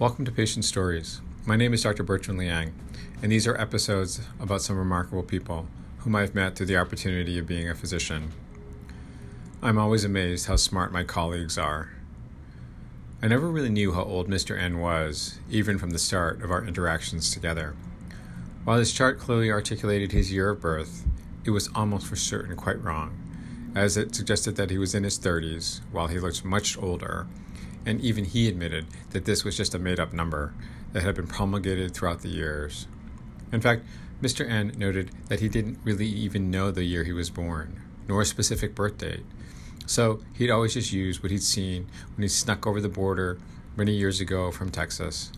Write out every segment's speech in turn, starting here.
Welcome to Patient Stories. My name is Dr. Bertrand Liang, and these are episodes about some remarkable people whom I've met through the opportunity of being a physician. I'm always amazed how smart my colleagues are. I never really knew how old Mr. N was, even from the start of our interactions together. While his chart clearly articulated his year of birth, it was almost for certain quite wrong, as it suggested that he was in his 30s, while he looked much older and even he admitted that this was just a made up number that had been promulgated throughout the years. In fact, Mr. N noted that he didn't really even know the year he was born, nor a specific birth date. So he'd always just used what he'd seen when he snuck over the border many years ago from Texas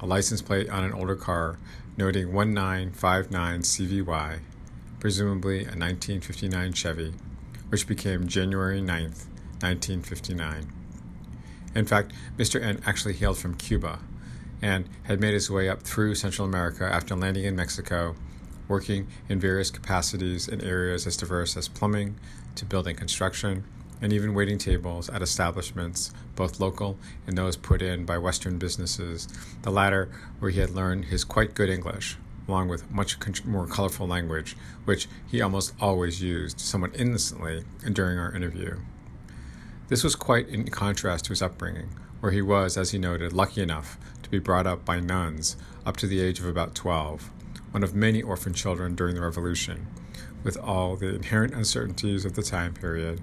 a license plate on an older car noting 1959 CVY, presumably a 1959 Chevy, which became January 9th, 1959. In fact, Mr. N actually hailed from Cuba and had made his way up through Central America after landing in Mexico, working in various capacities in areas as diverse as plumbing to building construction, and even waiting tables at establishments, both local and those put in by Western businesses, the latter where he had learned his quite good English, along with much more colorful language, which he almost always used somewhat innocently during our interview. This was quite in contrast to his upbringing, where he was, as he noted, lucky enough to be brought up by nuns up to the age of about 12, one of many orphan children during the Revolution, with all the inherent uncertainties of the time period.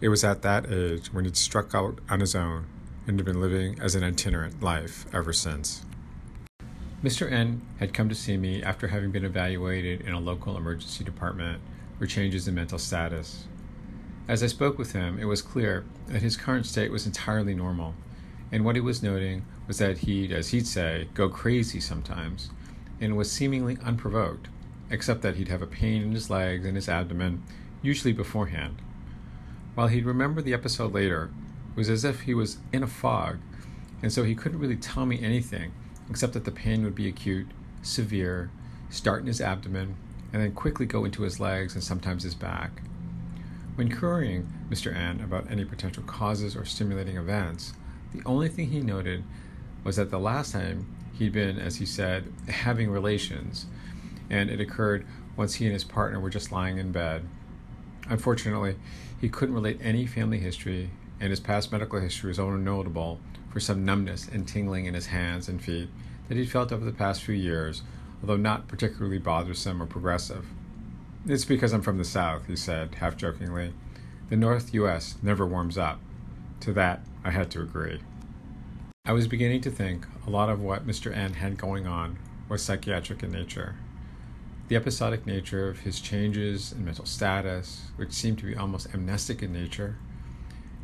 It was at that age when he'd struck out on his own and had been living as an itinerant life ever since. Mr. N had come to see me after having been evaluated in a local emergency department for changes in mental status. As I spoke with him, it was clear that his current state was entirely normal, and what he was noting was that he'd, as he'd say, go crazy sometimes, and was seemingly unprovoked, except that he'd have a pain in his legs and his abdomen, usually beforehand. While he'd remember the episode later, it was as if he was in a fog, and so he couldn't really tell me anything except that the pain would be acute, severe, start in his abdomen, and then quickly go into his legs and sometimes his back. When querying Mr. N about any potential causes or stimulating events, the only thing he noted was that the last time he'd been, as he said, having relations, and it occurred once he and his partner were just lying in bed. Unfortunately, he couldn't relate any family history, and his past medical history was only notable for some numbness and tingling in his hands and feet that he'd felt over the past few years, although not particularly bothersome or progressive. It's because I'm from the South, he said, half jokingly. The North U.S. never warms up. To that, I had to agree. I was beginning to think a lot of what Mr. N had going on was psychiatric in nature. The episodic nature of his changes in mental status, which seemed to be almost amnestic in nature,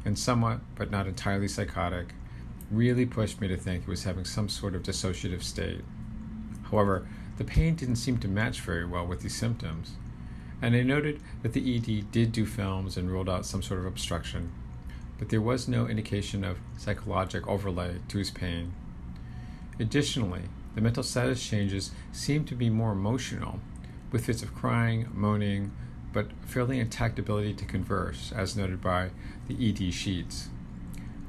and somewhat, but not entirely psychotic, really pushed me to think he was having some sort of dissociative state. However, the pain didn't seem to match very well with these symptoms and I noted that the ED did do films and ruled out some sort of obstruction, but there was no indication of psychologic overlay to his pain. Additionally, the mental status changes seemed to be more emotional, with fits of crying, moaning, but fairly intact ability to converse, as noted by the ED sheets.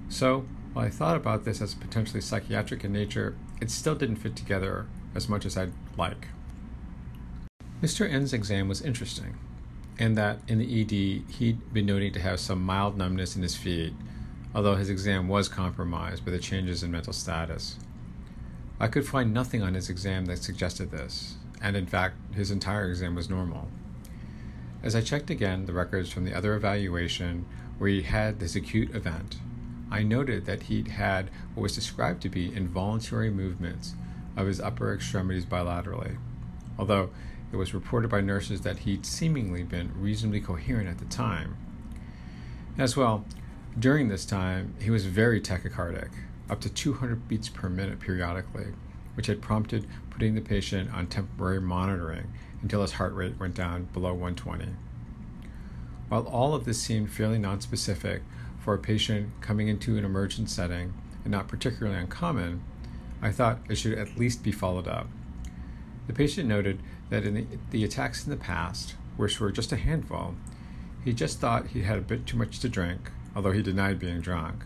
So, while I thought about this as potentially psychiatric in nature, it still didn't fit together as much as I'd like. Mr. N's exam was interesting, in that in the ED he'd been noting to have some mild numbness in his feet, although his exam was compromised by the changes in mental status. I could find nothing on his exam that suggested this, and in fact, his entire exam was normal. As I checked again the records from the other evaluation where he had this acute event, I noted that he'd had what was described to be involuntary movements of his upper extremities bilaterally, although it was reported by nurses that he'd seemingly been reasonably coherent at the time. As well, during this time, he was very tachycardic, up to 200 beats per minute periodically, which had prompted putting the patient on temporary monitoring until his heart rate went down below 120. While all of this seemed fairly nonspecific for a patient coming into an emergent setting and not particularly uncommon, I thought it should at least be followed up. The patient noted that in the, the attacks in the past, which were just a handful, he just thought he had a bit too much to drink, although he denied being drunk,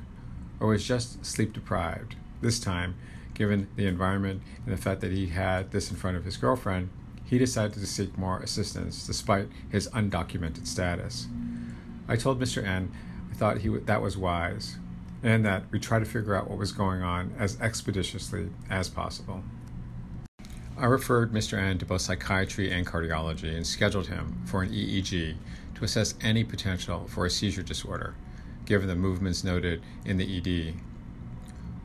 or was just sleep deprived, This time, given the environment and the fact that he had this in front of his girlfriend, he decided to seek more assistance despite his undocumented status. I told Mr. N I thought he w- that was wise, and that we try to figure out what was going on as expeditiously as possible. I referred Mr. N to both psychiatry and cardiology and scheduled him for an EEG to assess any potential for a seizure disorder, given the movements noted in the ED.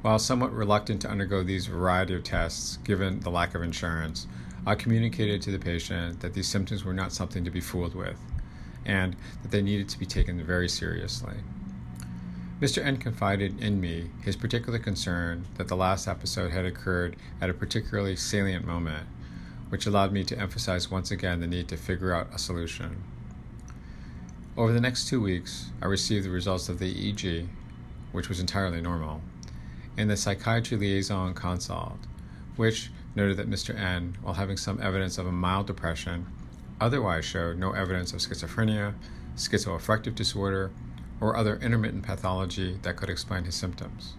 While somewhat reluctant to undergo these variety of tests, given the lack of insurance, I communicated to the patient that these symptoms were not something to be fooled with, and that they needed to be taken very seriously. Mr. N confided in me his particular concern that the last episode had occurred at a particularly salient moment, which allowed me to emphasize once again the need to figure out a solution. Over the next two weeks, I received the results of the EEG, which was entirely normal, and the psychiatry liaison consult, which noted that Mr. N, while having some evidence of a mild depression, otherwise showed no evidence of schizophrenia, schizoaffective disorder, or other intermittent pathology that could explain his symptoms.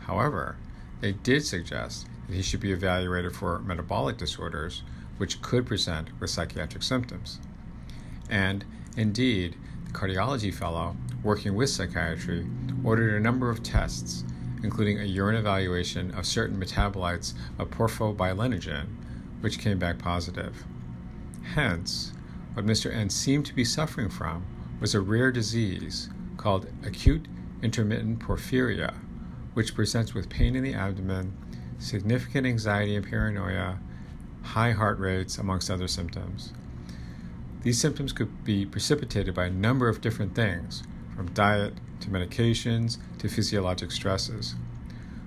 However, they did suggest that he should be evaluated for metabolic disorders, which could present with psychiatric symptoms. And indeed, the cardiology fellow, working with psychiatry, ordered a number of tests, including a urine evaluation of certain metabolites of porphobilinogen, which came back positive. Hence, what Mr. N seemed to be suffering from was a rare disease called acute intermittent porphyria, which presents with pain in the abdomen, significant anxiety and paranoia, high heart rates, amongst other symptoms. These symptoms could be precipitated by a number of different things, from diet to medications to physiologic stresses.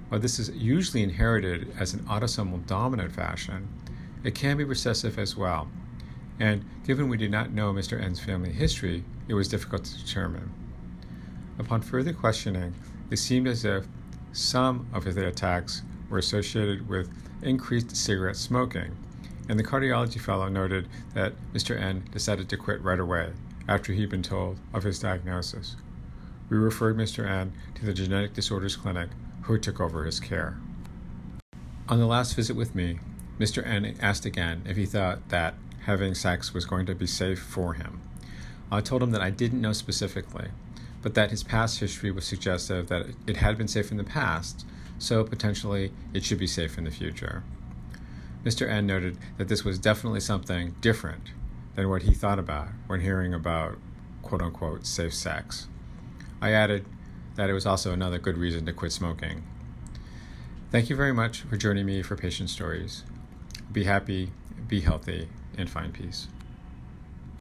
While this is usually inherited as an autosomal dominant fashion, it can be recessive as well. And given we did not know Mr. N's family history, it was difficult to determine. Upon further questioning, it seemed as if some of the attacks were associated with increased cigarette smoking, and the cardiology fellow noted that Mr. N decided to quit right away after he'd been told of his diagnosis. We referred Mr. N to the Genetic Disorders Clinic, who took over his care. On the last visit with me, Mr. N asked again if he thought that having sex was going to be safe for him. I told him that I didn't know specifically, but that his past history was suggestive that it had been safe in the past, so potentially it should be safe in the future. Mr. N noted that this was definitely something different than what he thought about when hearing about quote unquote safe sex. I added that it was also another good reason to quit smoking. Thank you very much for joining me for Patient Stories. Be happy, be healthy, and find peace.